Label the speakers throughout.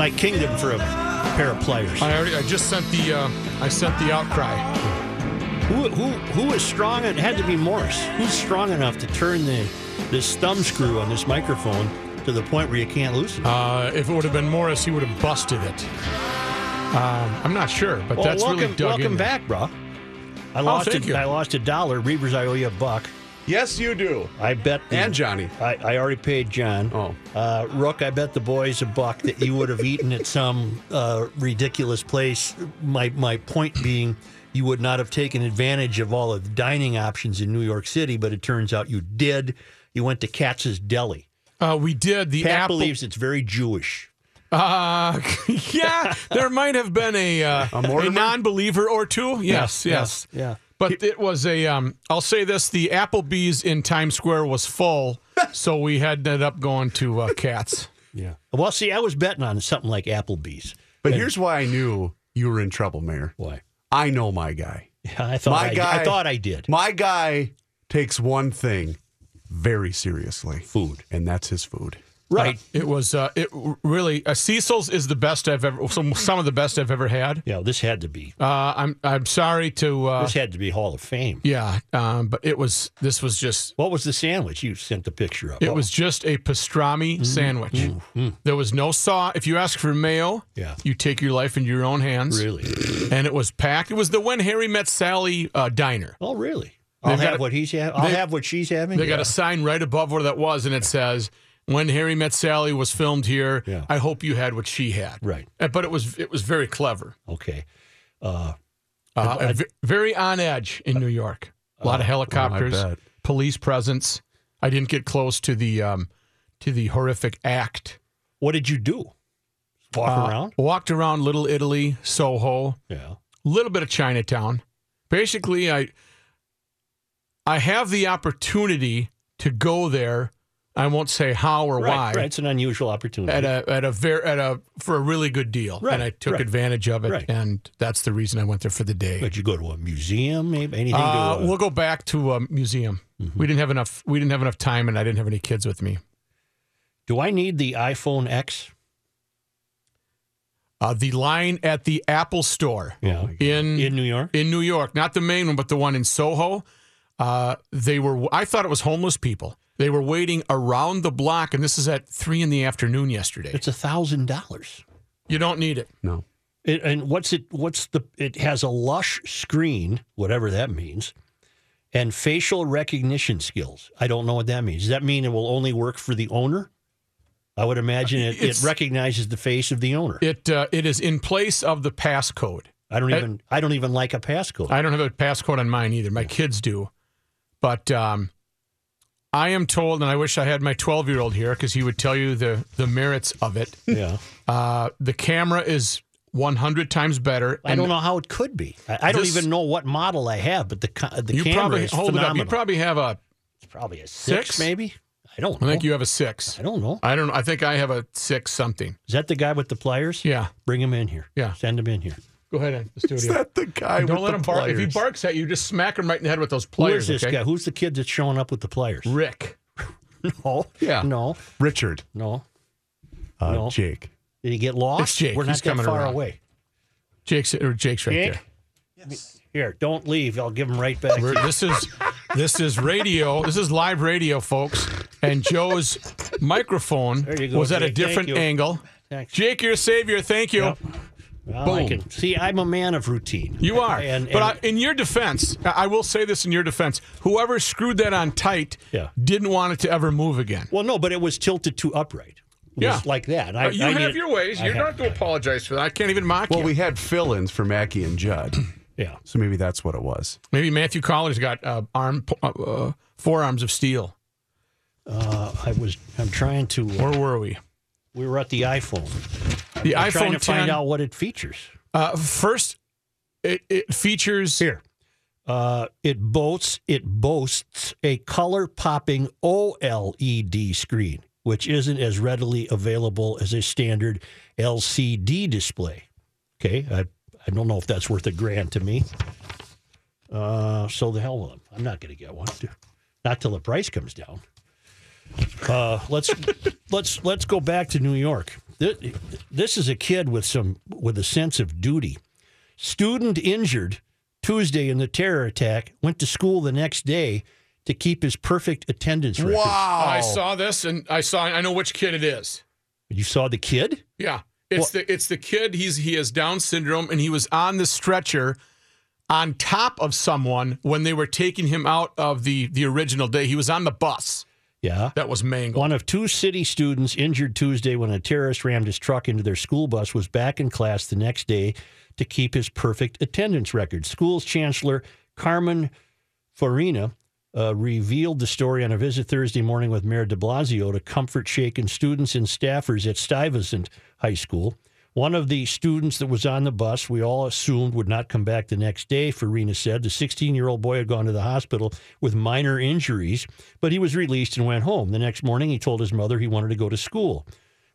Speaker 1: My kingdom for a pair of players.
Speaker 2: I already I just sent the uh, I sent the outcry.
Speaker 1: Who who who is strong? It had to be Morris. Who's strong enough to turn the this thumb screw on this microphone to the point where you can't loosen it?
Speaker 2: Uh, if it would have been Morris, he would have busted it. Um, I'm not sure, but
Speaker 1: well,
Speaker 2: that's
Speaker 1: welcome,
Speaker 2: really dug
Speaker 1: welcome
Speaker 2: in there.
Speaker 1: back, bro. I lost
Speaker 2: Oh,
Speaker 1: a,
Speaker 2: you.
Speaker 1: I lost a dollar. Reavers, I owe you a buck.
Speaker 3: Yes, you do.
Speaker 1: I bet the,
Speaker 3: And Johnny.
Speaker 1: I, I already paid John.
Speaker 3: Oh.
Speaker 1: Uh, Rook, I bet the boys a buck that you would have eaten at some uh, ridiculous place. My my point being, you would not have taken advantage of all of the dining options in New York City, but it turns out you did. You went to Katz's Deli.
Speaker 2: Uh, we did the
Speaker 1: Pat
Speaker 2: apple.
Speaker 1: believes it's very Jewish.
Speaker 2: Uh, yeah, there might have been a uh, a,
Speaker 3: Mortimer?
Speaker 2: non-believer or two. Yes,
Speaker 1: Yeah,
Speaker 2: yes,
Speaker 1: yeah.
Speaker 2: But it was a. Um, I'll say this: the Applebee's in Times Square was full, so we had ended up going to uh, Katz.
Speaker 1: Yeah. Well, see, I was betting on something like Applebee's.
Speaker 3: But here's why I knew you were in trouble, Mayor.
Speaker 1: Why?
Speaker 3: I know my guy.
Speaker 1: Yeah, I thought
Speaker 3: My
Speaker 1: I,
Speaker 3: guy-
Speaker 1: I thought I did.
Speaker 3: My guy takes one thing very seriously
Speaker 1: Food.
Speaker 3: and that's his food.
Speaker 1: Right.
Speaker 2: It was. Uh, it really. Uh, Cecil's is the best I've ever. Some, some of the best I've ever had.
Speaker 1: Yeah, this had to be.
Speaker 2: Uh, I'm. I'm sorry to. Uh,
Speaker 1: This had to be Hall of Fame.
Speaker 2: yeah, um, but it was. This was just.
Speaker 1: What was the sandwich you sent the picture of?
Speaker 2: It
Speaker 1: What-
Speaker 2: was just a pastrami
Speaker 1: Mm-hmm.
Speaker 2: sandwich. There was no saw. If you ask for mayo,
Speaker 1: Yeah.
Speaker 2: you take your life into your own hands.
Speaker 1: really.
Speaker 2: And it was packed. It was the When Harry Met Sally uh, diner.
Speaker 1: Oh, really? I'll
Speaker 2: They've got
Speaker 1: have
Speaker 2: a-
Speaker 1: what he's ha- I'll
Speaker 2: they-
Speaker 1: have what she's having.
Speaker 2: They got a sign right above where that was, and it says, "When Harry Met Sally was filmed here,
Speaker 1: Yeah.
Speaker 2: I hope you had what she had."
Speaker 1: Right.
Speaker 2: Uh, But it was it was very clever,
Speaker 1: okay. Uh,
Speaker 2: uh, and ve- very on edge in New York. A lot of helicopters,
Speaker 3: bet.
Speaker 2: police presence. I didn't get close to the um, to the horrific act.
Speaker 1: what did you do? Walk
Speaker 2: Uh,
Speaker 1: around?
Speaker 2: Walked around Little Italy, Soho,
Speaker 1: Yeah.
Speaker 2: a little bit of Chinatown. Basically, I I have the opportunity to go there. I won't say how or
Speaker 1: Right,
Speaker 2: why
Speaker 1: right. It's an unusual opportunity.
Speaker 2: at a at a very at a for a really good deal,
Speaker 1: Right,
Speaker 2: and I took
Speaker 1: right.
Speaker 2: advantage of it, and that's the reason I went there for the day.
Speaker 1: Did you go to a museum? Maybe anything
Speaker 2: Uh,
Speaker 1: to? Uh,
Speaker 2: we'll go back to a museum.
Speaker 1: Mm-hmm.
Speaker 2: We didn't have enough. We didn't have enough time, and I didn't have any kids with me.
Speaker 1: do I need the iPhone X?
Speaker 2: Uh, the line at the Apple Store
Speaker 1: Yeah.
Speaker 2: in
Speaker 1: In New York?
Speaker 2: in New York, not the main one, but the one in Soho. Uh, they were. I thought it was homeless people. They were waiting around the block, and this is at three in the afternoon yesterday.
Speaker 1: It's a thousand dollars.
Speaker 2: You don't need it.
Speaker 3: No.
Speaker 1: It, and what's it? What's the? It has a lush screen, whatever that means, and facial recognition skills. I don't know what that means. Does that mean it will only work for the owner? I would imagine it, it recognizes the face of the owner.
Speaker 2: It uh, it is in place of the passcode.
Speaker 1: I don't
Speaker 2: it-
Speaker 1: even. I don't even like a passcode.
Speaker 2: I don't have a passcode on mine either. My kids do, but um, I am told, and I wish I had my 12 year old here because he would tell you the the merits of it.
Speaker 1: yeah,
Speaker 2: Uh, the camera is 100 times better.
Speaker 1: I don't know how it could be. I, I don't even know what model I have, but the the
Speaker 2: You
Speaker 1: camera
Speaker 2: probably
Speaker 1: is
Speaker 2: hold it
Speaker 1: phenomenal.
Speaker 2: up. You probably have a.
Speaker 1: it's probably a six,
Speaker 2: Six?
Speaker 1: maybe. I don't
Speaker 2: I
Speaker 1: know.
Speaker 2: think you have a six.
Speaker 1: I don't know.
Speaker 2: I don't. know. I think I have a six something.
Speaker 1: Is that the guy with the pliers?
Speaker 2: Yeah.
Speaker 1: Bring him in here.
Speaker 2: Yeah.
Speaker 1: Send him in here.
Speaker 2: Go ahead in the
Speaker 3: Is
Speaker 2: studio.
Speaker 3: that the guy
Speaker 2: And don't
Speaker 3: with
Speaker 2: let
Speaker 3: the
Speaker 2: him bark. If he barks at you, just smack him right in the head with those
Speaker 1: Who
Speaker 2: pliers.
Speaker 1: is this
Speaker 2: okay?
Speaker 1: guy? Who's the kid that's showing up with the pliers?
Speaker 2: Rick.
Speaker 1: No.
Speaker 3: Yeah.
Speaker 1: No.
Speaker 3: Richard.
Speaker 1: No.
Speaker 3: Uh,
Speaker 1: No.
Speaker 3: Jake.
Speaker 1: Did he get lost?
Speaker 2: It's Jake.
Speaker 1: We're not
Speaker 2: He's
Speaker 1: that
Speaker 2: coming
Speaker 1: far
Speaker 2: around.
Speaker 1: away.
Speaker 2: Jake's or Jake's right
Speaker 1: Jake?
Speaker 2: there.
Speaker 1: Here, don't leave. I'll give him right back.
Speaker 2: We're, this is this is radio. This is live radio, folks. And Joe's microphone
Speaker 1: go,
Speaker 2: was at a
Speaker 1: Jake. Thank
Speaker 2: different angle.
Speaker 1: Thanks.
Speaker 2: Jake, you're savior. Thank you.
Speaker 1: Yep. Well, I can see. I'm a man of routine.
Speaker 2: You are.
Speaker 1: And,
Speaker 2: but I, in your defense, I I will say this in your defense: whoever screwed that on tight
Speaker 1: Yeah.
Speaker 2: didn't want it to ever move again.
Speaker 1: well, no, but it was tilted to upright. was
Speaker 2: Yeah.
Speaker 1: like that. I,
Speaker 2: Uh, you
Speaker 1: I
Speaker 2: have
Speaker 1: need-
Speaker 2: your ways. You don't have to apologize for that. I can't even mock
Speaker 3: Well,
Speaker 2: you.
Speaker 3: Well, we had fill-ins for Mackey and Judd,
Speaker 1: Yeah.
Speaker 3: so maybe that's what it was.
Speaker 2: Maybe Matthew Coller's got uh, arm uh, uh, forearms of steel.
Speaker 1: Uh, I was. I'm trying to.
Speaker 2: Where were we?
Speaker 1: We were at the iPhone.
Speaker 2: The
Speaker 1: I'm trying to
Speaker 2: 10.
Speaker 1: find out what it features.
Speaker 2: Uh, first, it, it features
Speaker 1: Here. Uh, it boasts it boasts a color popping OLED screen, which isn't as readily available as a standard LCD display. Okay, I I don't know if that's worth a grand to me. Uh, so the hell with them. I'm not going to get one. Not till the price comes down. Uh, let's let's let's go back to New York. This, this is a kid with some with a sense of duty. Student injured Tuesday in the terror attack went to school the next day to keep his perfect attendance record.
Speaker 3: Wow!
Speaker 2: I saw this, and I saw. I know which kid it is.
Speaker 1: You saw the kid?
Speaker 2: Yeah, it's the it's the kid. He's he has Down syndrome, and he was on the stretcher on top of someone when they were taking him out of the the original day. He was on the bus
Speaker 1: Yeah.
Speaker 2: that was mangled.
Speaker 1: One of two city students injured Tuesday when a terrorist rammed his truck into their school bus was back in class the next day to keep his perfect attendance record. School's chancellor Carmen Farina uh, revealed the story on a visit Thursday morning with Mayor de Blasio to comfort shaken students and staffers at Stuyvesant High School. One of the students that was on the bus, we all assumed would not come back the next day, Farina said. The 16 year old boy had gone to the hospital with minor injuries, but he was released and went home. The next morning, he told his mother he wanted to go to school.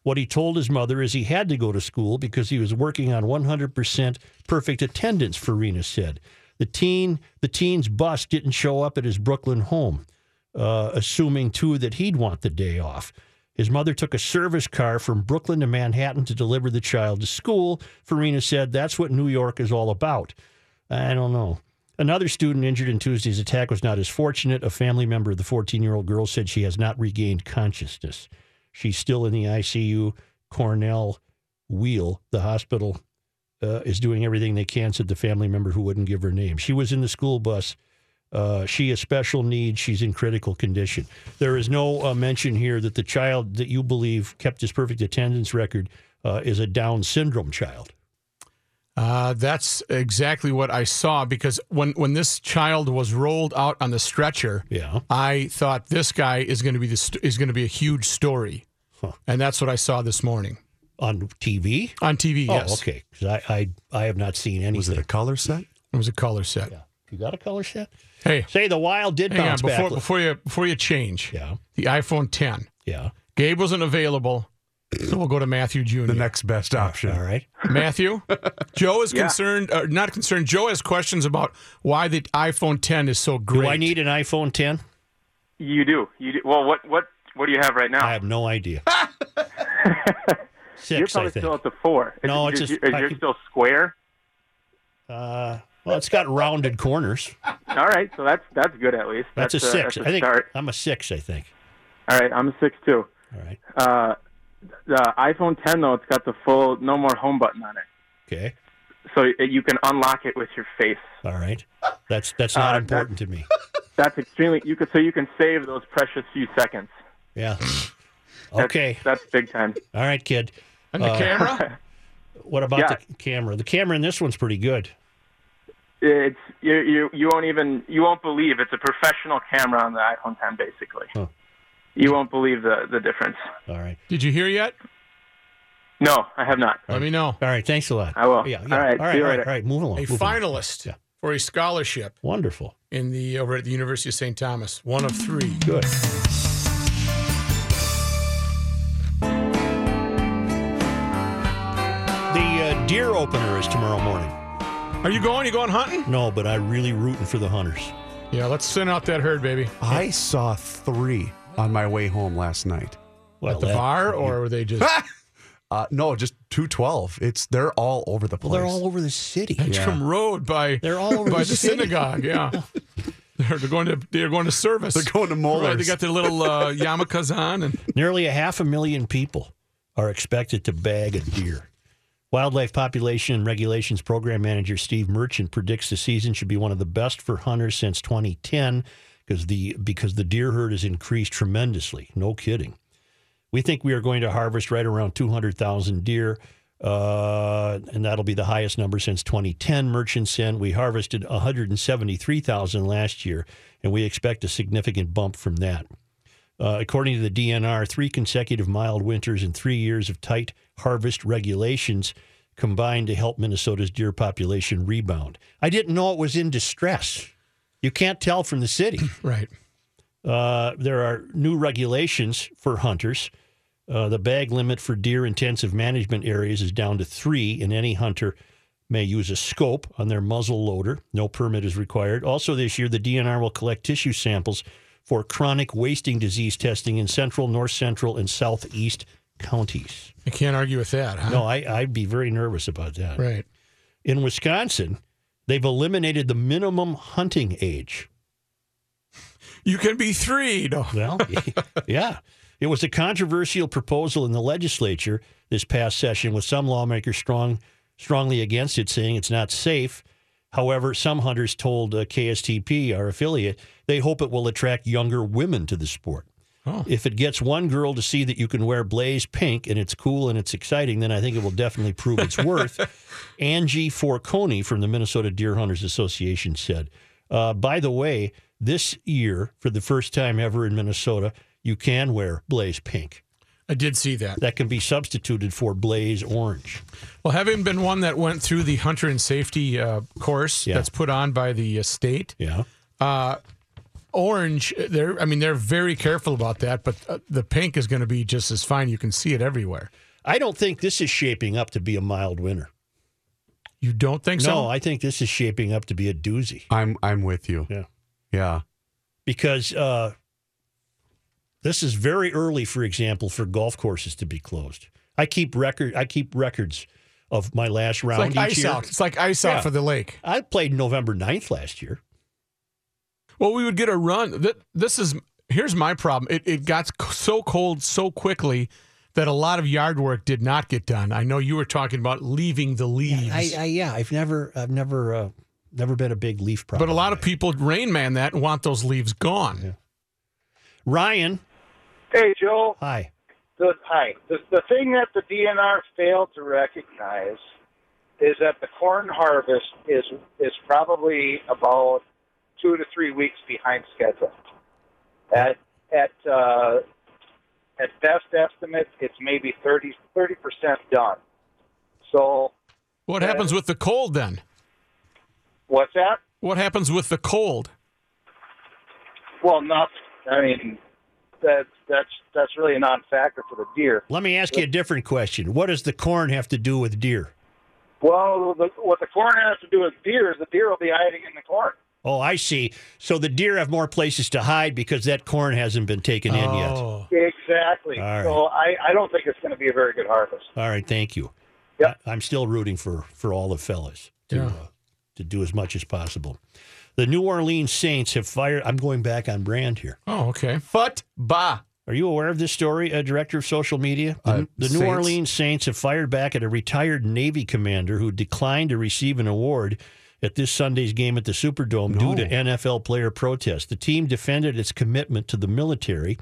Speaker 1: What he told his mother is he had to go to school because he was working on 100% perfect attendance, Farina said. The teen, the teen's bus didn't show up at his Brooklyn home, uh, assuming too that he'd want the day off. His mother took a service car from Brooklyn to Manhattan to deliver the child to school. Farina said that's what New York is all about. I don't know. Another student injured in Tuesday's attack was not as fortunate. A family member of the 14 year old girl said she has not regained consciousness. She's still in the ICU. Cornell Weill, the hospital, uh, is doing everything they can, said the family member who wouldn't give her name. She was in the school bus. Uh, she has special needs. She's in critical condition. There is no uh, mention here that the child that you believe kept his perfect attendance record uh, is a Down syndrome child.
Speaker 2: Uh, that's exactly what I saw because when when this child was rolled out on the stretcher,
Speaker 1: Yeah.
Speaker 2: I thought this guy is going to be the st- is going to be a huge story,
Speaker 1: Huh.
Speaker 2: and that's what I saw this morning
Speaker 1: On TV?
Speaker 2: on TV. Yes,
Speaker 1: Oh, okay. 'Cause I, I, I have not seen anything.
Speaker 3: Was it a color set?
Speaker 2: it was a color set.
Speaker 1: yeah. You got a color set?
Speaker 2: Hey,
Speaker 1: Say the Wild did
Speaker 2: hang on
Speaker 1: bounce
Speaker 2: before
Speaker 1: back.
Speaker 2: before you before you change.
Speaker 1: Yeah.
Speaker 2: The iPhone 10.
Speaker 1: Yeah.
Speaker 2: Gabe wasn't available, so we'll go to Matthew Jr.
Speaker 3: The next best option.
Speaker 1: All right.
Speaker 2: Matthew, Joe is concerned, uh, not concerned. Joe has questions about why the iPhone 10 is so great.
Speaker 1: Do I need an iPhone 10?
Speaker 4: You do. You do. Well, what what what do you have right now?
Speaker 1: I have no idea. Six,
Speaker 4: You're
Speaker 1: I
Speaker 4: probably
Speaker 1: think.
Speaker 4: still at the four. Is
Speaker 1: No,
Speaker 4: it,
Speaker 1: it's
Speaker 4: is,
Speaker 1: just-
Speaker 4: is
Speaker 1: I
Speaker 4: yours
Speaker 1: could-
Speaker 4: still square?
Speaker 1: Uh, well, it's got rounded corners.
Speaker 4: All right, so that's that's good at least.
Speaker 1: That's, a
Speaker 4: uh,
Speaker 1: six.
Speaker 4: That's
Speaker 1: I think
Speaker 4: start.
Speaker 1: I'm a six. I think.
Speaker 4: All right, I'm a six too.
Speaker 1: All right.
Speaker 4: Uh, the iPhone 10 though, it's got the full no more home button on it,
Speaker 1: Okay.
Speaker 4: so you can unlock it with your face.
Speaker 1: All right. That's that's not
Speaker 4: Uh,
Speaker 1: important to me.
Speaker 4: That's extremely. You could so you can save those precious few seconds.
Speaker 1: Yeah.
Speaker 4: That's-
Speaker 1: Okay.
Speaker 4: that's big time.
Speaker 1: All right, kid.
Speaker 2: And the
Speaker 1: Uh,
Speaker 2: camera?
Speaker 1: What about
Speaker 4: Yeah.
Speaker 1: the camera? The camera in this one's pretty good.
Speaker 4: It's you you you won't even you won't believe it's a professional camera on the iPhone 10 basically.
Speaker 1: Huh.
Speaker 4: You won't believe the the difference.
Speaker 1: All right.
Speaker 2: Did you hear yet?
Speaker 4: No, I have not.
Speaker 2: Let me know.
Speaker 1: All right. Thanks a lot.
Speaker 4: I will.
Speaker 1: Yeah. yeah.
Speaker 4: All right,
Speaker 1: All right.
Speaker 4: see you
Speaker 1: all right.
Speaker 4: later.
Speaker 1: All right. Move along.
Speaker 2: A
Speaker 1: move along.
Speaker 2: finalist
Speaker 1: Yeah.
Speaker 2: for a scholarship
Speaker 1: Wonderful.
Speaker 2: in the over at the University of St. Thomas. One of three.
Speaker 1: Good. The uh, deer opener is tomorrow morning.
Speaker 2: Are you going? You going hunting?
Speaker 1: No, but I'm really rooting for the hunters.
Speaker 2: Yeah, let's send out that herd, baby.
Speaker 3: I saw three on my way home last night.
Speaker 1: Well,
Speaker 2: At the
Speaker 1: that-
Speaker 2: bar, or were they just
Speaker 3: Uh, no, just two twelve. It's they're all over the
Speaker 1: Well,
Speaker 3: place.
Speaker 1: they're all over the city.
Speaker 2: Trim Road by
Speaker 1: They're all over
Speaker 2: by
Speaker 1: the
Speaker 2: the
Speaker 1: city.
Speaker 2: synagogue? Yeah, they're, they're going to they're going to service.
Speaker 3: They're going to
Speaker 2: Right, they got their little uh, yarmulkes on, and
Speaker 1: Nearly a half a million people are expected to bag a deer. Wildlife Population and Regulations Program Manager Steve Merchant predicts the season should be one of the best for hunters since 2010 because the because the deer herd has increased tremendously. No kidding. We think we are going to harvest right around 200,000 deer, uh, and that'll be the highest number since 2010. Merchant said we harvested 173,000 last year, and we expect a significant bump from that. Uh, according to the DNR, three consecutive mild winters and three years of tight harvest regulations combined to help Minnesota's deer population rebound. I didn't know it was in distress. You can't tell from the city.
Speaker 2: Right.
Speaker 1: Uh, there are new regulations for hunters. Uh, the bag limit for deer intensive management areas is down to three, and any hunter may use a scope on their muzzle loader. No permit is required. Also, this year, the DNR will collect tissue samples for chronic wasting disease testing in central, north central, and southeast counties.
Speaker 2: I can't argue with that, huh?
Speaker 1: No, I, I'd be very nervous about that.
Speaker 2: Right.
Speaker 1: In Wisconsin, they've eliminated the minimum hunting age.
Speaker 2: You can be three. No.
Speaker 1: Well, yeah. It was a controversial proposal in the legislature this past session, with some lawmakers strong, strongly against it, saying it's not safe. However, some hunters told uh, KSTP, our affiliate, they hope it will attract younger women to the sport.
Speaker 2: Oh.
Speaker 1: If it gets one girl to see that you can wear blaze pink and it's cool and it's exciting, then I think it will definitely prove its worth. Angie Forconi from the Minnesota Deer Hunters Association said, uh, by the way, this year, for the first time ever in Minnesota, you can wear blaze pink.
Speaker 2: I did see that.
Speaker 1: That can be substituted for blaze orange.
Speaker 2: Well, having been one that went through the hunter and safety uh, course
Speaker 1: Yeah.
Speaker 2: that's put on by the uh, state,
Speaker 1: Yeah.
Speaker 2: Orange, they're I mean they're very careful about that, but uh, the pink is going to be just as fine. You can see it everywhere.
Speaker 1: I don't think this is shaping up to be a mild winter.
Speaker 2: You don't think
Speaker 1: No,
Speaker 2: so?
Speaker 1: No, I think this is shaping up to be a doozy
Speaker 3: I'm I'm with you.
Speaker 1: Yeah.
Speaker 3: Yeah.
Speaker 1: because uh, this is very early, for example, for golf courses to be closed. I keep record. I keep records of my last
Speaker 2: It's
Speaker 1: round
Speaker 2: like
Speaker 1: each
Speaker 2: ice
Speaker 1: year.
Speaker 2: out. It's like ice
Speaker 1: Yeah.
Speaker 2: out for the lake.
Speaker 1: I played November 9th last year.
Speaker 2: Well, we would get a run. This is here's my problem. It it got so cold so quickly that a lot of yard work did not get done. I know you were talking about leaving the leaves,
Speaker 1: I, I yeah, I've never, I've never, uh, never been a big leaf problem.
Speaker 2: but a lot of people rain man that and want those leaves gone.
Speaker 1: Ryan,
Speaker 5: Hey, Joe.
Speaker 1: hi.
Speaker 5: The, hi. The, the thing that the DNR failed to recognize is that the corn harvest is is probably about two to three weeks behind schedule. At at uh, at best estimate, it's maybe 30 percent done. So
Speaker 2: What happens with the cold then?
Speaker 5: what's that?
Speaker 2: What happens with the cold?
Speaker 5: Well, not. I mean, that that's that's really a non-factor for the deer.
Speaker 1: Let me ask you a different question. What does the corn have to do with deer?
Speaker 5: Well, the, what the corn has to do with deer is the deer will be hiding in the corn.
Speaker 1: Oh, I see. So the deer have more places to hide because that corn hasn't been taken in yet.
Speaker 2: Oh,
Speaker 5: Exactly.
Speaker 1: All right.
Speaker 5: So I, I don't think it's going to be a very good harvest.
Speaker 1: All right, thank you.
Speaker 5: Yep.
Speaker 1: I, am still rooting for for all the fellas to
Speaker 2: Yeah.
Speaker 1: uh, to do as much as possible. The New Orleans Saints have fired. I'm going back on brand here.
Speaker 2: oh, okay. Football.
Speaker 1: Are you aware of this story, uh, Director of Social Media? The,
Speaker 3: Uh,
Speaker 1: the New
Speaker 3: Saints?
Speaker 1: Orleans Saints have fired back at a retired Navy commander who declined to receive an award at this Sunday's game at the Superdome due to NFL player protest. The team defended its commitment to the military.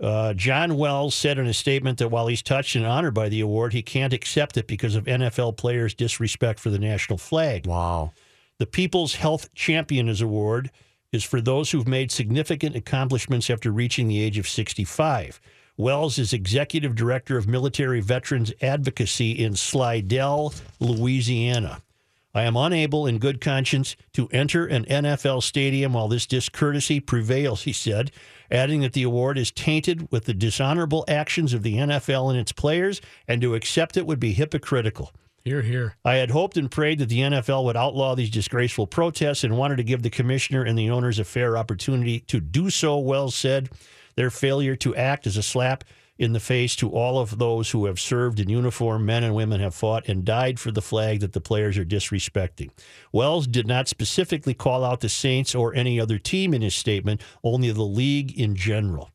Speaker 1: Uh, John Wells said in a statement that while he's touched and honored by the award, he can't accept it because of NFL players' disrespect for the national flag.
Speaker 3: Wow.
Speaker 1: The People's Health Champions Award is for those who've made significant accomplishments after reaching the age of 65. Wells is executive director of military veterans advocacy in Slidell, Louisiana. I am unable, in good conscience, to enter an NFL stadium while this discourtesy prevails, he said, adding that the award is tainted with the dishonorable actions of the NFL and its players, and to accept it would be hypocritical.
Speaker 2: Here, here.
Speaker 1: I had hoped and prayed that the NFL would outlaw these disgraceful protests and wanted to give the commissioner and the owners a fair opportunity to do so, Wells said. Their failure to act is a slap in the face to all of those who have served in uniform. Men and women have fought and died for the flag that the players are disrespecting. Wells did not specifically call out the Saints or any other team in his statement, only the league in general.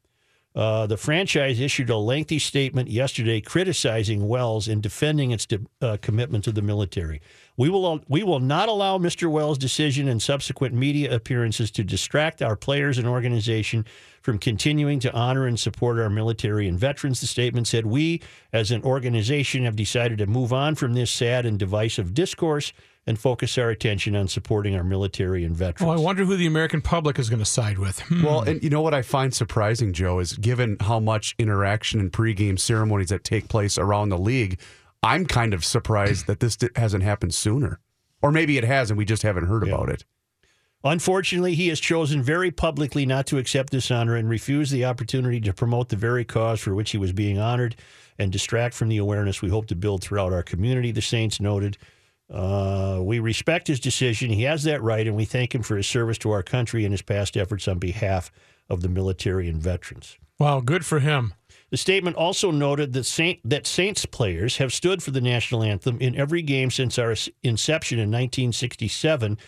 Speaker 1: Uh, the franchise issued a lengthy statement yesterday criticizing Wells and defending its de- uh, commitment to the military. We will we will not allow Mr. Wells' decision and subsequent media appearances to distract our players and organization from continuing to honor and support our military and veterans. The statement said, "We, as an organization, have decided to move on from this sad and divisive discourse." And focus our attention on supporting our military and veterans.
Speaker 2: Well, I wonder who the American public is going to side with. Hmm.
Speaker 3: Well, and you know what I find surprising, Joe, is given how much interaction and pregame ceremonies that take place around the league, I'm kind of surprised that this hasn't happened sooner. Or maybe it has and we just haven't heard about it.
Speaker 1: Unfortunately, he has chosen very publicly not to accept this honor and refuse the opportunity to promote the very cause for which he was being honored and distract from the awareness we hope to build throughout our community, the Saints noted. Uh, we respect his decision. He has that right, and we thank him for his service to our country and his past efforts on behalf of the military and veterans.
Speaker 2: wow, good for him.
Speaker 1: The statement also noted that, Saint, that Saints players have stood for the national anthem in every game since our inception in 1967,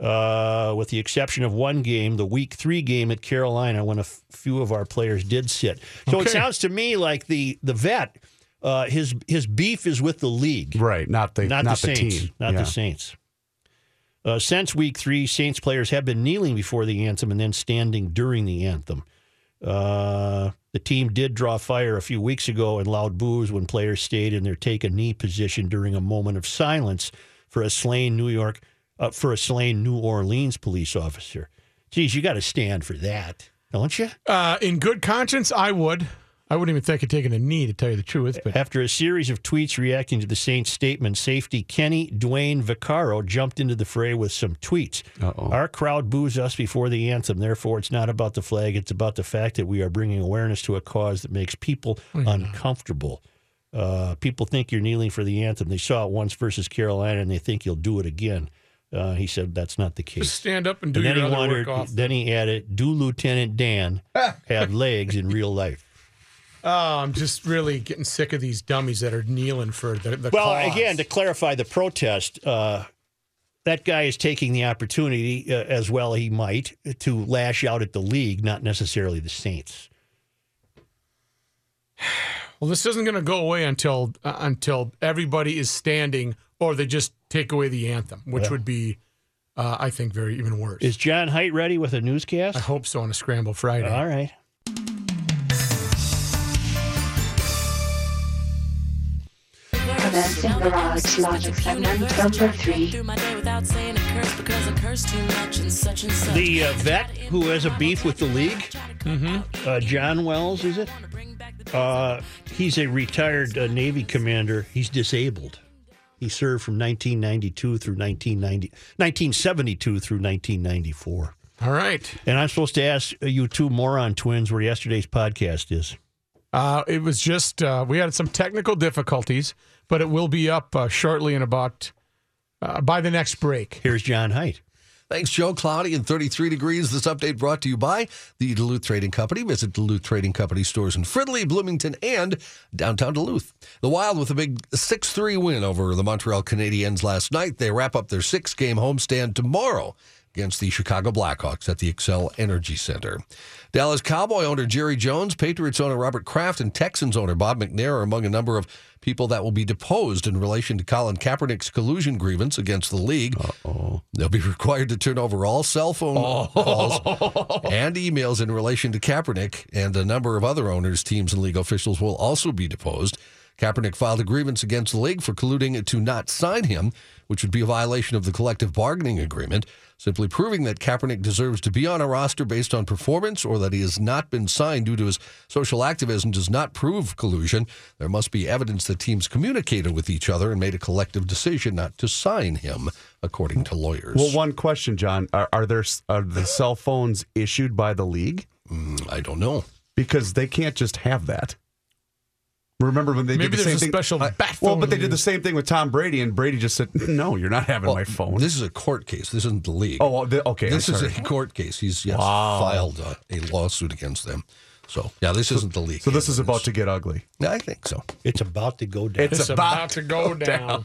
Speaker 1: uh, with the exception of one game, the Week Three game at Carolina, when a f- few of our players did sit. So it sounds to me like the the vet, uh, his his beef is with the league
Speaker 3: Right. Not the
Speaker 1: not,
Speaker 3: not,
Speaker 1: the, Saints,
Speaker 3: team.
Speaker 1: not
Speaker 3: Yeah.
Speaker 1: the Saints. Uh, since week three, Saints players have been kneeling before the anthem and then standing during the anthem. Uh, the team did draw fire a few weeks ago and loud boos when players stayed in their take a knee position during a moment of silence for a slain New York uh, for a slain New Orleans police officer. Geez, you got to stand for that, don't you?
Speaker 2: Uh, in good conscience, I would. I wouldn't even think of taking a knee to tell you the truth. But
Speaker 1: After a series of tweets reacting to the Saints' statement, safety Kenny Dwayne Vaccaro jumped into the fray with some tweets.
Speaker 3: Uh-oh.
Speaker 1: Our crowd boos us before the anthem. Therefore, it's not about the flag. It's about the fact that we are bringing awareness to a cause that makes people uncomfortable. Uh, people think you're kneeling for the anthem. They saw it once versus Carolina, and they think you'll do it again. Uh, he said that's not the case.
Speaker 2: just stand up and do
Speaker 1: And then
Speaker 2: your
Speaker 1: he
Speaker 2: other
Speaker 1: wondered.
Speaker 2: work off.
Speaker 1: Then he added, "Do Lieutenant Dan have legs in real life?"
Speaker 2: Oh, I'm just really getting sick of these dummies that are kneeling for the, the
Speaker 1: Well,
Speaker 2: cause.
Speaker 1: again, to clarify the protest, uh, that guy is taking the opportunity, uh, as well he might, to lash out at the league, not necessarily the Saints.
Speaker 2: well, this isn't going to go away until uh, until everybody is standing, or they just take away the anthem, which would be, uh, I think, very even worse.
Speaker 1: Is John Height ready with a newscast?
Speaker 2: I hope so on a Scramble Friday.
Speaker 1: All right.
Speaker 6: Too much and such and such.
Speaker 1: The uh, vet who has a beef with the league, uh, John Wells, is it? Uh, he's a retired uh, Navy commander. He's disabled. He served from 1992 through 1990, 1972 through 1994.
Speaker 2: All right.
Speaker 1: And I'm supposed to ask you two moron twins where yesterday's podcast is.
Speaker 2: Uh, it was just uh, we had some technical difficulties, but it will be up uh, shortly in about uh, by the next break.
Speaker 1: Here's John Height.
Speaker 7: Thanks, Joe. Cloudy and 33 degrees. This update brought to you by the Duluth Trading Company. Visit Duluth Trading Company stores in Fridley, Bloomington, and downtown Duluth. The Wild with a big 6 3 win over the Montreal Canadiens last night. They wrap up their six game homestand tomorrow against the Chicago Blackhawks at the Xcel Energy Center. Dallas Cowboy owner Jerry Jones, Patriots owner Robert Kraft, and Texans owner Bob McNair are among a number of people that will be deposed in relation to Colin Kaepernick's collusion grievance against the league. Uh-oh. They'll be required to turn over all cell phone oh. calls and emails in relation to Kaepernick, and a number of other owners, teams, and league officials will also be deposed. Kaepernick filed a grievance against the league for colluding to not sign him, which would be a violation of the collective bargaining agreement. Simply proving that Kaepernick deserves to be on a roster based on performance or that he has not been signed due to his social activism does not prove collusion. There must be evidence that teams communicated with each other and made a collective decision not to sign him, according to lawyers.
Speaker 3: Well, one question, John: Are, are there are the cell phones issued by the league?
Speaker 7: Mm, I don't know.
Speaker 3: Because they can't just have that. Remember when they
Speaker 2: Maybe
Speaker 3: did the
Speaker 2: there's
Speaker 3: same
Speaker 2: a
Speaker 3: thing?
Speaker 2: special
Speaker 3: I-
Speaker 2: bat
Speaker 3: well,
Speaker 2: phone
Speaker 3: but they did the same thing with Tom Brady, and Brady just said, "No, you're not having
Speaker 7: Well,
Speaker 3: my phone."
Speaker 7: This is a court case. This isn't the league.
Speaker 3: oh, the, okay.
Speaker 7: this
Speaker 3: I'm
Speaker 7: is
Speaker 3: sorry.
Speaker 7: a court case. He's yes,
Speaker 3: Wow.
Speaker 7: filed uh, a lawsuit against them. So yeah, this isn't the league.
Speaker 3: so this is about to get ugly.
Speaker 7: Yeah, I think so.
Speaker 1: It's about to go down.
Speaker 3: It's
Speaker 2: It's
Speaker 3: about
Speaker 2: about to go down.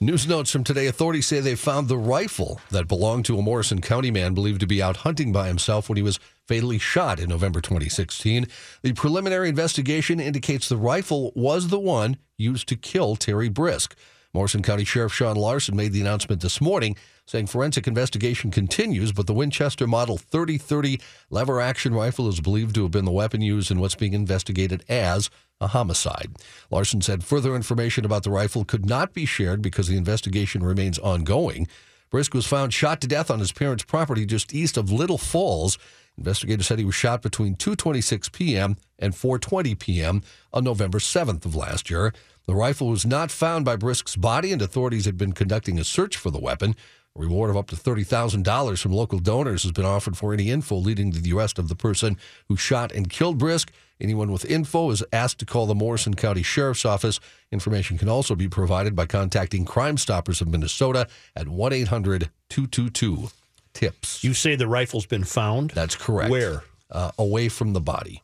Speaker 7: News notes from today authorities say they found the rifle that belonged to a Morrison County man believed to be out hunting by himself when he was fatally shot in November 2016. The preliminary investigation indicates the rifle was the one used to kill Terry Brisk. Morrison County Sheriff Sean Larson made the announcement this morning, saying forensic investigation continues, but the Winchester Model 3030 lever action rifle is believed to have been the weapon used in what's being investigated as a homicide. Larson said further information about the rifle could not be shared because the investigation remains ongoing. Brisk was found shot to death on his parents' property just east of Little Falls. Investigators said he was shot between 2:26 p.m. and 4:20 p.m. on November 7th of last year. The rifle was not found by Brisk's body, and authorities had been conducting a search for the weapon. A reward of up to $30,000 from local donors has been offered for any info leading to the arrest of the person who shot and killed Brisk. Anyone with info is asked to call the Morrison County Sheriff's Office. Information can also be provided by contacting Crime Stoppers of Minnesota at 1 800 222 TIPS.
Speaker 1: You say the rifle's been found,
Speaker 7: That's correct.
Speaker 1: Where?
Speaker 7: Uh, away from the body.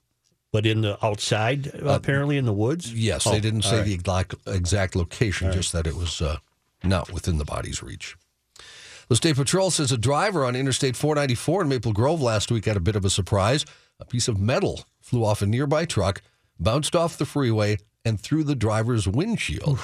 Speaker 1: But in the outside, apparently in the woods.
Speaker 7: Yes,
Speaker 1: Oh,
Speaker 7: they didn't say
Speaker 1: right.
Speaker 7: the exact, exact location, just that it was uh, not within the body's reach. The State Patrol says a driver on Interstate 494 in Maple Grove last week had a bit of a surprise. A piece of metal flew off a nearby truck, bounced off the freeway, and through the driver's windshield.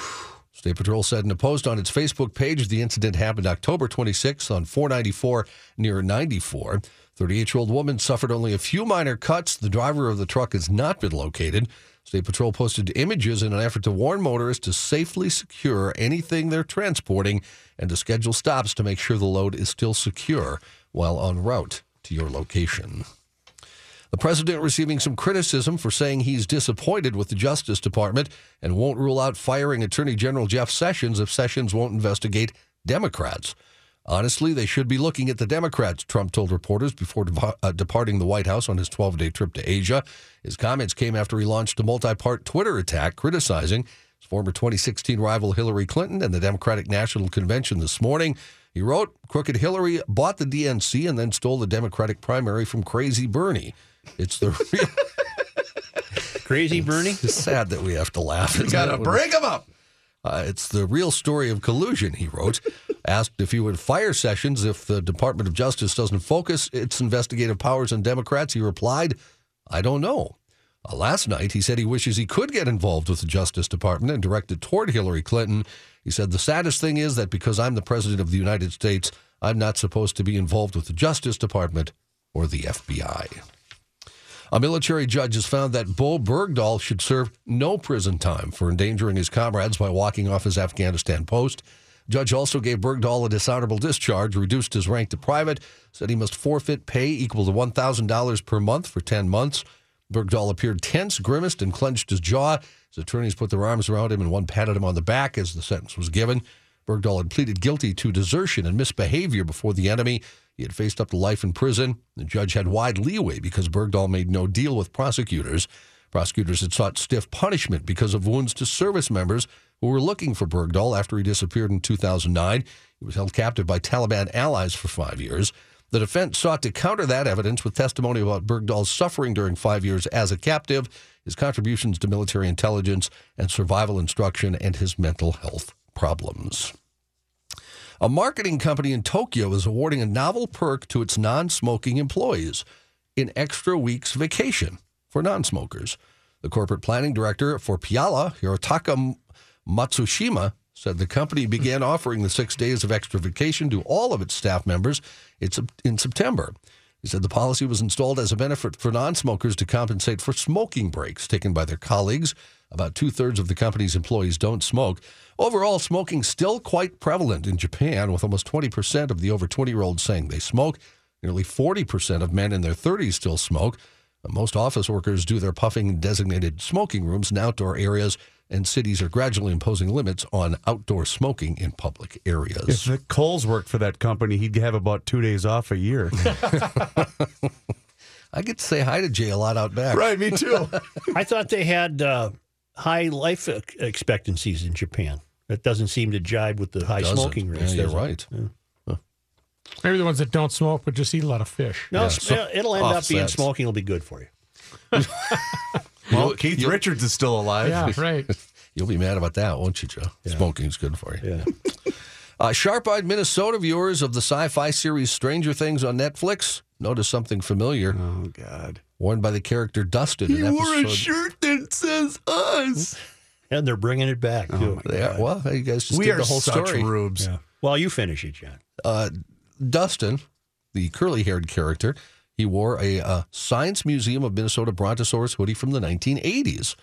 Speaker 7: State Patrol said in a post on its Facebook page the incident happened October 26th on 494 near 94. 38 year old woman suffered only a few minor cuts. The driver of the truck has not been located. State Patrol posted images in an effort to warn motorists to safely secure anything they're transporting and to schedule stops to make sure the load is still secure while en route to your location. The president receiving some criticism for saying he's disappointed with the Justice Department and won't rule out firing Attorney General Jeff Sessions if Sessions won't investigate Democrats. Honestly, they should be looking at the Democrats, Trump told reporters before depa- uh, departing the White House on his 12 day trip to Asia. His comments came after he launched a multi part Twitter attack criticizing his former 2016 rival Hillary Clinton and the Democratic National Convention this morning. He wrote, Crooked Hillary bought the DNC and then stole the Democratic primary from Crazy Bernie. It's the real.
Speaker 1: Crazy Bernie.
Speaker 7: It's sad that we have to laugh.
Speaker 3: You got to break them up.
Speaker 7: Uh, it's the real story of collusion, he wrote. Asked if he would fire Sessions if the Department of Justice doesn't focus its investigative powers on Democrats, he replied, I don't know. Uh, last night, he said he wishes he could get involved with the Justice Department and direct it toward Hillary Clinton. He said, The saddest thing is that because I'm the President of the United States, I'm not supposed to be involved with the Justice Department or the FBI. A military judge has found that Bowe Bergdahl should serve no prison time for endangering his comrades by walking off his Afghanistan post. Judge also gave Bergdahl a dishonorable discharge, reduced his rank to private, said he must forfeit pay equal to $1,000 per month for 10 months. Bergdahl appeared tense, grimaced, and clenched his jaw. His attorneys put their arms around him and one patted him on the back as the sentence was given. Bergdahl had pleaded guilty to desertion and misbehavior before the enemy. He had faced up to life in prison. The judge had wide leeway because Bergdahl made no deal with prosecutors. Prosecutors had sought stiff punishment because of wounds to service members who were looking for Bergdahl after he disappeared in 2009. He was held captive by Taliban allies for five years. The defense sought to counter that evidence with testimony about Bergdahl's suffering during five years as a captive, his contributions to military intelligence and survival instruction, and his mental health problems. A marketing company in Tokyo is awarding a novel perk to its non smoking employees an extra week's vacation for non smokers. The corporate planning director for Piala, Hirotaka Matsushima, said the company began offering the six days of extra vacation to all of its staff members in September. He said the policy was installed as a benefit for non smokers to compensate for smoking breaks taken by their colleagues. About two thirds of the company's employees don't smoke. Overall, smoking still quite prevalent in Japan, with almost 20% of the over 20 year olds saying they smoke. Nearly 40% of men in their 30s still smoke. Most office workers do their puffing in designated smoking rooms in outdoor areas, and cities are gradually imposing limits on outdoor smoking in public areas.
Speaker 3: If the Coles worked for that company, he'd have about two days off a year.
Speaker 7: I get to say hi to Jay a lot out back.
Speaker 3: right, me too.
Speaker 1: I thought they had uh, high life expectancies in Japan. That doesn't seem to jibe with the high
Speaker 7: Doesn't.
Speaker 1: smoking rates.
Speaker 7: Yeah, you're
Speaker 1: does it?
Speaker 7: right.
Speaker 2: Maybe the ones that don't smoke but just eat a lot of fish.
Speaker 1: No,
Speaker 7: Yeah, so-
Speaker 1: it'll end up being
Speaker 7: offsets.
Speaker 1: smoking. will be good for you.
Speaker 3: well, Keith Richards is still alive.
Speaker 2: Yeah, right.
Speaker 7: You'll be mad about that, won't you, Joe? Smoking's good for you.
Speaker 1: Yeah.
Speaker 7: Uh, Sharp-eyed Minnesota viewers of the sci-fi series Stranger Things on Netflix notice something familiar,
Speaker 3: Oh God.
Speaker 7: worn by the character Dustin. He in episode,
Speaker 3: shirt that says us.
Speaker 1: And they're bringing it back, too.
Speaker 7: They are- well, you guys just
Speaker 3: We
Speaker 7: did
Speaker 3: are
Speaker 7: the whole
Speaker 3: such
Speaker 7: story.
Speaker 3: rubes.
Speaker 1: Yeah. Well, you finish it, John.
Speaker 7: uh, Dustin, the curly-haired character, he wore a uh, Science Museum of Minnesota Brontosaurus hoodie from the 1980s.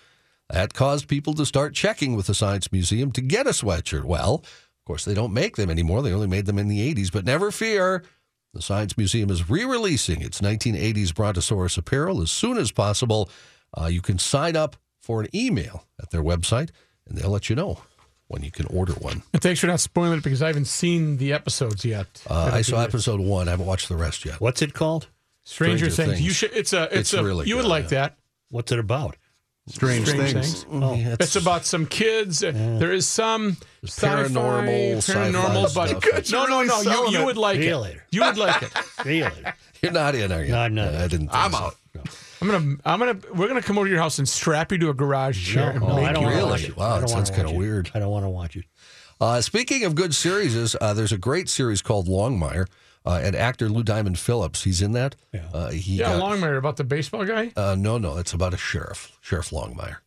Speaker 7: That caused people to start checking with the Science Museum to get a sweatshirt. Well, of course, they don't make them anymore. They only made them in the 80s. But never fear, the Science Museum is re-releasing its 1980s Brontosaurus apparel as soon as possible. Uh, you can sign up for an email at their website, and they'll let you know when you can order one.
Speaker 2: And thanks for not spoiling it because I haven't seen the episodes yet.
Speaker 7: Uh, I saw
Speaker 2: Haven't
Speaker 7: episode one. I haven't watched the rest yet.
Speaker 1: What's it called?
Speaker 2: Stranger,
Speaker 7: Stranger
Speaker 2: Things. You should. It's a. It's,
Speaker 7: It's
Speaker 2: a.
Speaker 7: really
Speaker 2: you would
Speaker 7: good,
Speaker 2: like
Speaker 7: yeah.
Speaker 2: that.
Speaker 1: What's it about?
Speaker 3: Strange,
Speaker 2: Strange
Speaker 3: things.
Speaker 2: things.
Speaker 1: Oh,
Speaker 7: Yeah,
Speaker 2: It's about some kids. uh, There is some
Speaker 7: paranormal,
Speaker 2: paranormal, but
Speaker 7: stuff.
Speaker 2: no, no, no. You, you would like it. You would like it.
Speaker 1: See you later.
Speaker 7: You're not in, are you?
Speaker 1: No, I'm not.
Speaker 7: I didn't.
Speaker 3: I'm
Speaker 7: so.
Speaker 3: out.
Speaker 2: I'm gonna. I'm gonna. We're gonna come over to your house and strap you to a garage chair and
Speaker 1: No,
Speaker 2: make
Speaker 1: I don't
Speaker 2: you.
Speaker 1: want to
Speaker 7: Really?
Speaker 1: watch it.
Speaker 7: Wow,
Speaker 1: I
Speaker 7: that sounds kinda weird.
Speaker 1: I don't want to watch it.
Speaker 7: Uh, speaking of good series, uh, there's a great series called Longmire, uh, and actor Lou Diamond Phillips. He's in that.
Speaker 1: Yeah.
Speaker 7: Uh, he
Speaker 2: Yeah,
Speaker 7: got-
Speaker 2: Longmire about the baseball guy.
Speaker 7: Uh, no, no, it's about a sheriff, Sheriff Longmire.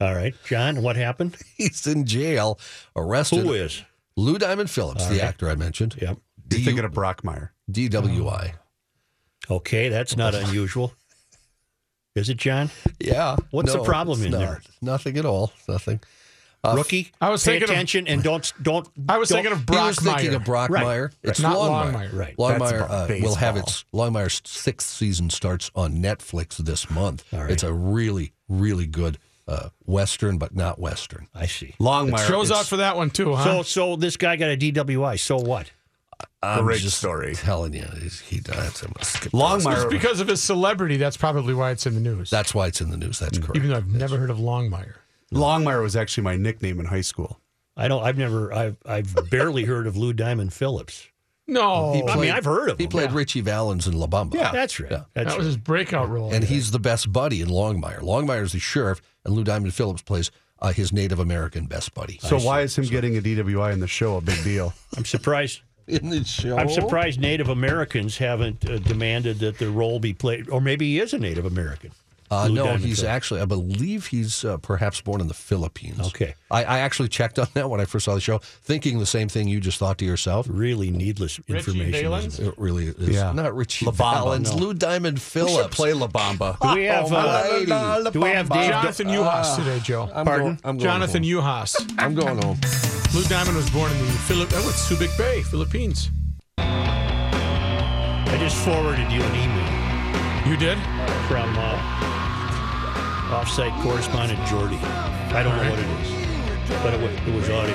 Speaker 1: All right, John, what happened?
Speaker 7: He's in jail, arrested.
Speaker 1: Who is?
Speaker 7: Lou Diamond Phillips,
Speaker 1: All
Speaker 7: the
Speaker 1: right.
Speaker 7: actor I mentioned.
Speaker 1: Yep.
Speaker 3: You're thinking of Brockmeyer.
Speaker 7: DWI.
Speaker 1: Okay, that's not unusual. Is it, John?
Speaker 7: Yeah.
Speaker 1: What's the problem in
Speaker 7: not.
Speaker 1: there?
Speaker 7: Nothing at all. Nothing. Uh,
Speaker 1: Rookie,
Speaker 2: I was
Speaker 1: pay
Speaker 2: thinking of-
Speaker 1: attention and don't don't.
Speaker 2: I was
Speaker 1: don't-
Speaker 2: thinking of
Speaker 7: He was thinking
Speaker 2: Brockmeyer.
Speaker 7: of Brockmeyer.
Speaker 1: Right,
Speaker 7: It's
Speaker 2: Not
Speaker 7: Longmire.
Speaker 2: Longmire.
Speaker 1: Right.
Speaker 7: Longmire uh, will have its Longmire's sixth season starts on Netflix this month.
Speaker 1: All right.
Speaker 7: It's a really, really good uh, western, but not western.
Speaker 1: I see.
Speaker 3: Longmire.
Speaker 2: Shows
Speaker 3: it's
Speaker 2: out for that one too, huh?
Speaker 1: So so this guy got a DWI. So what?
Speaker 7: I'm
Speaker 3: Great
Speaker 7: just
Speaker 3: story.
Speaker 7: telling you, he's- he that's I'm gonna skip
Speaker 3: Longmire.
Speaker 2: Just because of his celebrity, that's probably why it's in the news.
Speaker 7: That's why it's in the news. That's correct.
Speaker 2: Even though I've never heard of Longmire.
Speaker 3: Longmire was actually my nickname in high school.
Speaker 1: I don't. I've never. I've I've barely heard of Lou Diamond Phillips.
Speaker 2: No,
Speaker 7: He
Speaker 1: I mean,
Speaker 7: played-
Speaker 1: I've heard of him.
Speaker 7: He
Speaker 1: him.
Speaker 7: played Ritchie Valens in La Bamba.
Speaker 3: Yeah.
Speaker 1: That's right.
Speaker 7: Yeah.
Speaker 1: That's
Speaker 2: that was his breakout role.
Speaker 7: and he's the best buddy in Longmire. Longmire's the sheriff, and Lou Diamond Phillips plays uh, his Native American best buddy.
Speaker 3: So why is him getting a DWI in the show a big deal?
Speaker 1: I'm surprised.
Speaker 7: in show,
Speaker 1: I'm surprised Native Americans haven't uh, demanded that the role be played, or maybe he is a Native American.
Speaker 7: Uh, no,
Speaker 1: Diamond
Speaker 7: he's
Speaker 1: Phillips.
Speaker 7: actually, I believe he's uh, perhaps born in the Philippines.
Speaker 1: Okay.
Speaker 7: I, I actually checked on that when I first saw the show, thinking the same thing you just thought to yourself.
Speaker 1: really needless
Speaker 2: Ritchie
Speaker 1: information. Isn't it?
Speaker 7: It really is.
Speaker 3: Yeah.
Speaker 7: Not Ritchie
Speaker 3: La Bamba,
Speaker 7: Valens,
Speaker 3: no.
Speaker 7: Lou Diamond
Speaker 3: We should
Speaker 7: Phillips.
Speaker 3: play La Bamba.
Speaker 1: Do we have?
Speaker 7: Oh,
Speaker 1: uh,
Speaker 7: righty.
Speaker 1: do we have Dave?
Speaker 2: Jonathan Yuhas today, Joe.
Speaker 7: I'm
Speaker 1: Pardon?
Speaker 7: Going, I'm going
Speaker 2: Jonathan
Speaker 7: home.
Speaker 2: Yuhas.
Speaker 7: I'm going home.
Speaker 2: Lou Diamond was born in the Philip. Oh, it's Subic Bay, Philippines.
Speaker 1: I just forwarded you an email
Speaker 2: You did?
Speaker 1: from uh, offsite correspondent Jordy. I don't know what it is, but it was, it was audio.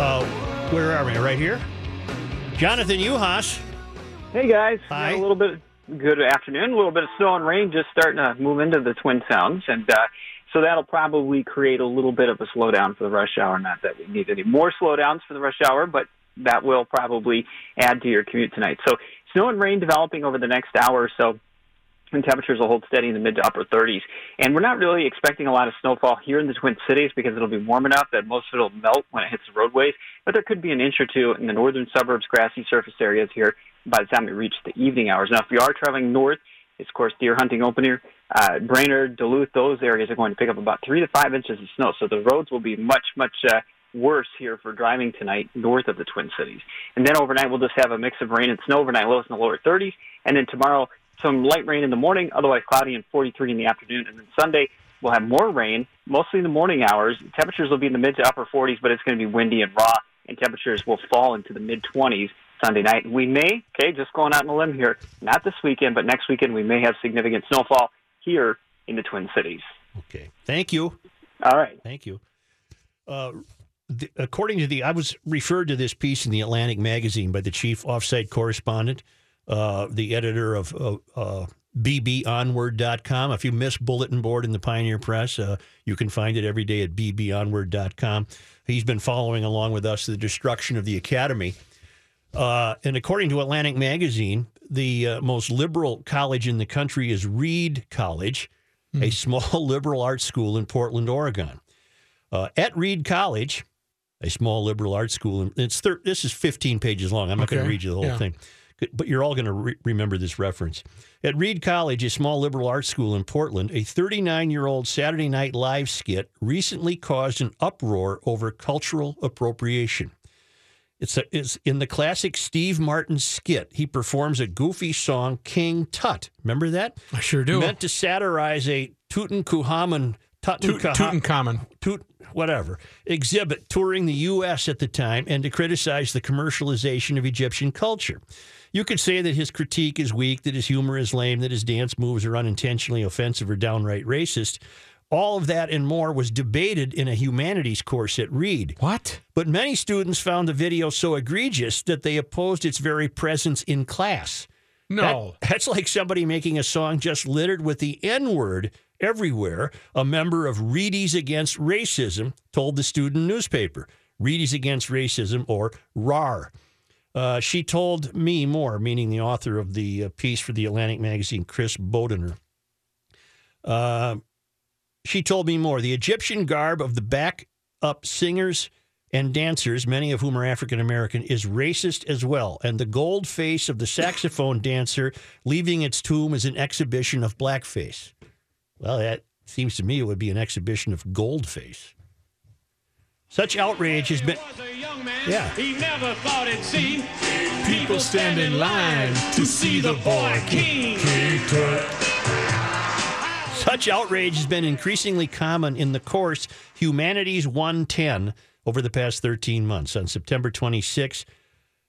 Speaker 1: Uh, where are we? Right here. Jonathan Yuhas.
Speaker 8: Hey guys,
Speaker 1: Hi.
Speaker 8: a little bit good afternoon. A little bit of snow and rain just starting to move into the Twin Towns, and uh, so that'll probably create a little bit of a slowdown for the rush hour. Not that we need any more slowdowns for the rush hour, but that will probably add to your commute tonight. So snow and rain developing over the next hour or so. And temperatures will hold steady in the mid to upper 30s. And we're not really expecting a lot of snowfall here in the Twin Cities because it'll be warm enough that most of it will melt when it hits the roadways. But there could be an inch or two in the northern suburbs, grassy surface areas here by the time we reach the evening hours. Now, if you are traveling north, it's of course deer hunting opener. Uh, Brainerd, Duluth, those areas are going to pick up about three to five inches of snow. So the roads will be much, much uh, worse here for driving tonight north of the Twin Cities. And then overnight, we'll just have a mix of rain and snow overnight, lows in the lower 30s. And then tomorrow, some light rain in the morning, otherwise cloudy and 43 in the afternoon. And then Sunday, we'll have more rain, mostly in the morning hours. Temperatures will be in the mid to upper 40s, but it's going to be windy and raw, and temperatures will fall into the mid 20s Sunday night. We may, okay, just going out on a limb here, not this weekend, but next weekend, we may have significant snowfall here in the Twin Cities.
Speaker 1: Okay. Thank you.
Speaker 8: All right.
Speaker 1: Thank you. Uh, the, according to the, I was referred to this piece in the Atlantic magazine by the chief offsite correspondent, uh, the editor of uh, uh, bbonward.com. If you miss bulletin board in the Pioneer Press, uh, you can find it every day at bbonward.com. He's been following along with us the destruction of the academy. Uh, and according to Atlantic magazine, the uh, most liberal college in the country is Reed College, a small liberal arts school in Portland, Oregon. Uh, at Reed College, a small liberal arts school. And it's thir- this is 15 pages long. I'm not going to read you the whole
Speaker 2: yeah.
Speaker 1: thing, but you're all going to re- remember this reference. At Reed College, a small liberal arts school in Portland, a 39 year old Saturday Night Live skit recently caused an uproar over cultural appropriation. It's, a, it's in the classic Steve Martin skit. He performs a goofy song, King Tut. Remember that?
Speaker 2: I sure do.
Speaker 1: Meant to satirize a Tutankhamun,
Speaker 2: Tut-
Speaker 1: Tutankhamun. Toot, whatever, exhibit touring the U.S. at the time and to criticize the commercialization of Egyptian culture. You could say that his critique is weak, that his humor is lame, that his dance moves are unintentionally offensive or downright racist. All of that and more was debated in a humanities course at Reed.
Speaker 2: What?
Speaker 1: But many students found the video so egregious that they opposed its very presence in class.
Speaker 2: No.
Speaker 1: That- that's like somebody making a song just littered with the N word everywhere. A member of Reedies Against Racism told the student newspaper, Reedies Against Racism, or RAR. Uh, she told me more, meaning the author of the uh, piece for the Atlantic magazine, Chris Bodenner. Uh, she told me more. The Egyptian garb of the back up singers and dancers, many of whom are African American, is racist as well. And the gold face of the saxophone dancer leaving its tomb is an exhibition of blackface. Well, that seems to me it would be an exhibition of gold face. Such outrage has been. Yeah.
Speaker 9: He never thought he'd see
Speaker 2: People stand in line to see the boy king.
Speaker 1: Such outrage has been increasingly common in the course Humanities 110 over the past 13 months. On September 26,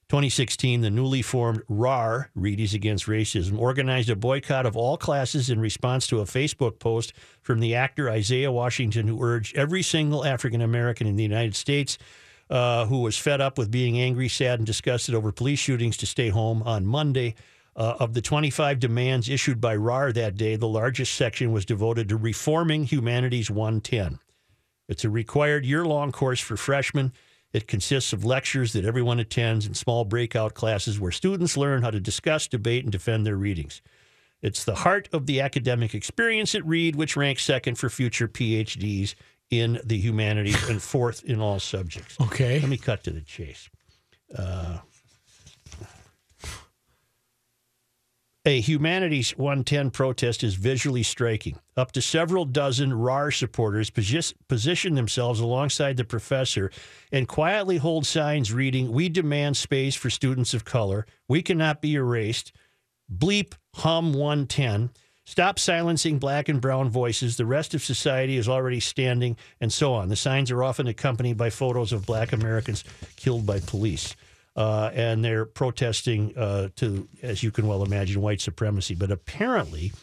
Speaker 1: 2016, the newly formed RAR, Reedies Against Racism, organized a boycott of all classes in response to a Facebook post from the actor Isaiah Washington, who urged every single African American in the United States uh, who was fed up with being angry, sad, and disgusted over police shootings to stay home on Monday. Uh, of the 25 demands issued by RAR that day, the largest section was devoted to reforming Humanities 110. It's a required year long course for freshmen. It consists of lectures that everyone attends and small breakout classes where students learn how to discuss, debate, and defend their readings. It's the heart of the academic experience at Reed, which ranks second for future PhDs in the humanities and fourth in all subjects.
Speaker 2: Okay.
Speaker 1: Let me cut to the chase. Uh, a Humanities 110 protest is visually striking. Up to several dozen RAR supporters posi- position themselves alongside the professor and quietly hold signs reading, We demand space for students of color. We cannot be erased. Bleep Hum 110. Stop silencing black and brown voices. The rest of society is already standing, and so on. The signs are often accompanied by photos of black Americans killed by police. Uh, and they're protesting uh, to, as you can well imagine, white supremacy. But apparently,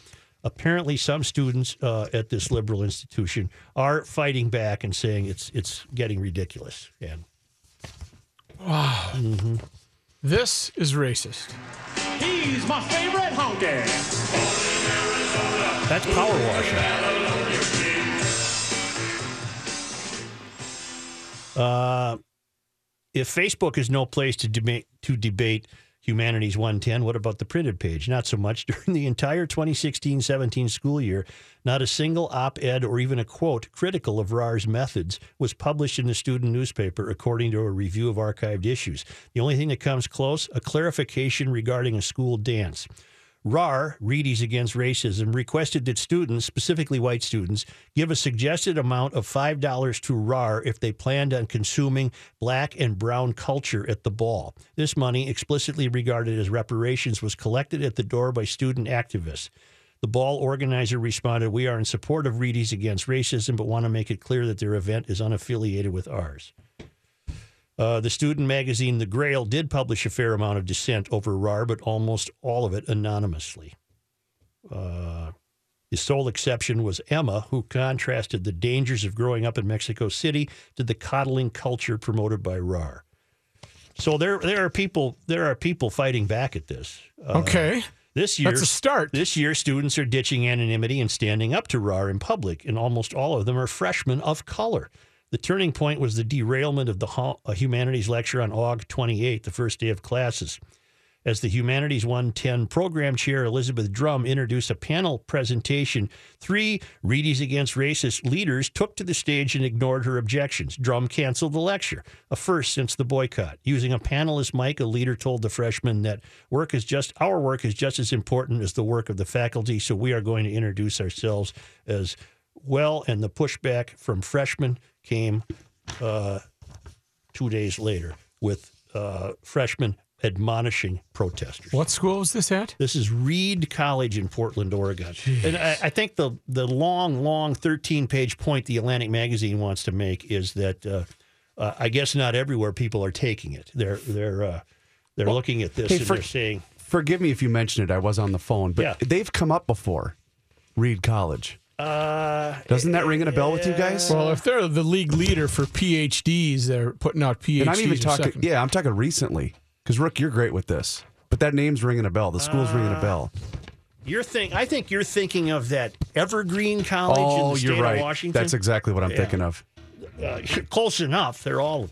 Speaker 1: apparently, some students uh, at this liberal institution are fighting back and saying it's it's getting ridiculous. And
Speaker 2: Wow. This is racist.
Speaker 9: He's my favorite honky.
Speaker 1: that's power washing. Uh, if Facebook is no place to debate to debate Humanities 110, what about the printed page? Not so much. During the entire 2016-17 school year, not a single op-ed or even a quote critical of RAR's methods was published in the student newspaper, according to a review of archived issues. The only thing that comes close, a clarification regarding a school dance. RAR, Reedies Against Racism, requested that students, specifically white students, give a suggested amount of $5 to RAR if they planned on consuming black and brown culture at the ball. This money, explicitly regarded as reparations, was collected at the door by student activists. The ball organizer responded, We are in support of Reedies Against Racism, but want to make it clear that their event is unaffiliated with ours. Uh, the student magazine The Grail did publish a fair amount of dissent over RAR, but almost all of it anonymously. Uh, the sole exception was Emma, who contrasted the dangers of growing up in Mexico City to the coddling culture promoted by RAR. So there, there are people, there are people fighting back at this. Uh,
Speaker 2: Okay.
Speaker 1: This year,
Speaker 2: That's a start.
Speaker 1: This year, students are ditching anonymity and standing up to RAR in public, and almost all of them are freshmen of color. The turning point was the derailment of the uh, humanities lecture on Aug 28, the first day of classes. as the Humanities 110 program chair, Elizabeth Drumm, introduced a panel presentation. Three Reedies Against Racist leaders took to the stage and ignored her objections. Drumm canceled the lecture, a first since the boycott. Using a panelist mic, a leader told the freshmen that work is just our work is just as important as the work of the faculty, so we are going to introduce ourselves as well. And the pushback from freshmen came uh, two days later with uh, freshmen admonishing protesters.
Speaker 2: What school was this at?
Speaker 1: This is Reed College in Portland, Oregon. And I, I think the the long, long 13 page point the Atlantic Magazine wants to make is that uh, uh, I guess not everywhere people are taking it. They're they're uh, they're looking at this
Speaker 3: Hey,
Speaker 1: and
Speaker 3: for-
Speaker 1: they're saying,
Speaker 3: Forgive me if you mentioned it. I was on the phone, but
Speaker 1: Yeah.
Speaker 3: they've come up before. Reed College.
Speaker 1: Uh,
Speaker 3: Doesn't that ring in a bell with you guys?
Speaker 2: Well, if they're the league leader for PhDs, they're putting out PhDs.
Speaker 3: and I'm even talking.
Speaker 2: second-
Speaker 3: Yeah, I'm talking recently. Because Rook, you're great with this, but that name's ringing a bell. The school's ringing
Speaker 1: Uh,
Speaker 3: a bell.
Speaker 1: you're think I think you're thinking of that Evergreen College in
Speaker 3: Oh,
Speaker 1: the state
Speaker 3: you're right.
Speaker 1: of Washington.
Speaker 3: That's exactly what I'm
Speaker 1: Yeah.
Speaker 3: thinking of.
Speaker 1: uh, close enough. They're all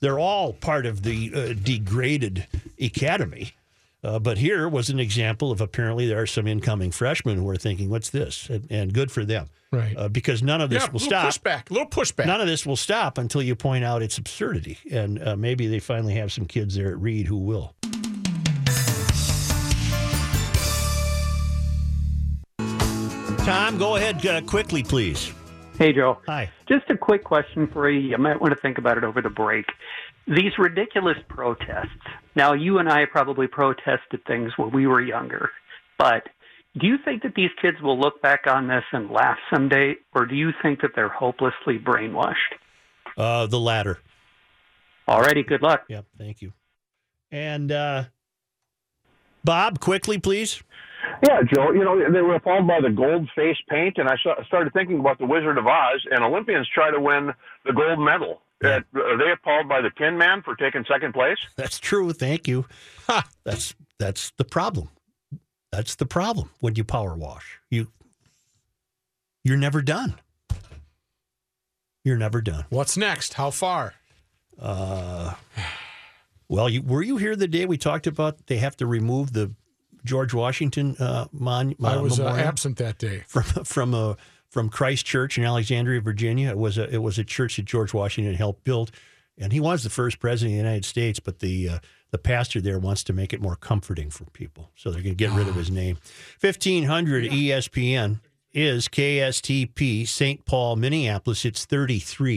Speaker 1: they're all part of the uh, degraded academy. Uh, but here was an example of apparently there are some incoming freshmen who are thinking, "What's this?" and, and good for them,
Speaker 2: Right.
Speaker 1: Uh, because none of this
Speaker 2: Yeah,
Speaker 1: will
Speaker 2: little
Speaker 1: stop.
Speaker 2: pushback. Little pushback.
Speaker 1: None of this will stop until you point out its absurdity, and uh, maybe they finally have some kids there at Reed who will. Tom, go ahead uh, quickly, please.
Speaker 10: Hey, Joe.
Speaker 1: Hi.
Speaker 10: Just a quick question for you. You might want to think about it over the break. These ridiculous protests. Now, you and I probably protested things when we were younger, but do you think that these kids will look back on this and laugh someday, or do you think that they're hopelessly brainwashed?
Speaker 1: Uh, the latter.
Speaker 10: Alrighty, good luck.
Speaker 1: Yep, thank you. And uh, Bob, quickly, please.
Speaker 11: Yeah, Joe. You know they were appalled by the gold face paint, and I started thinking about the Wizard of Oz. And Olympians try to win the gold medal. Uh, Are they appalled by the Tin Man for taking second place?
Speaker 1: That's true. Thank you. That's that's the problem. That's the problem when you power wash. You you're never done. You're never done.
Speaker 2: What's next? How far?
Speaker 1: Uh, well, you, were you here the day we talked about they have to remove the George Washington uh, mon-
Speaker 2: I
Speaker 1: uh,
Speaker 2: was uh, absent that day.
Speaker 1: from from a from Christ Church in Alexandria, Virginia. It was a it was a church that George Washington helped build, and he was the first president of the United States. But the uh, the pastor there wants to make it more comforting for people, so they're going to get rid of his name. Fifteen hundred ESPN is KSTP St. Paul, Minneapolis. It's thirty three.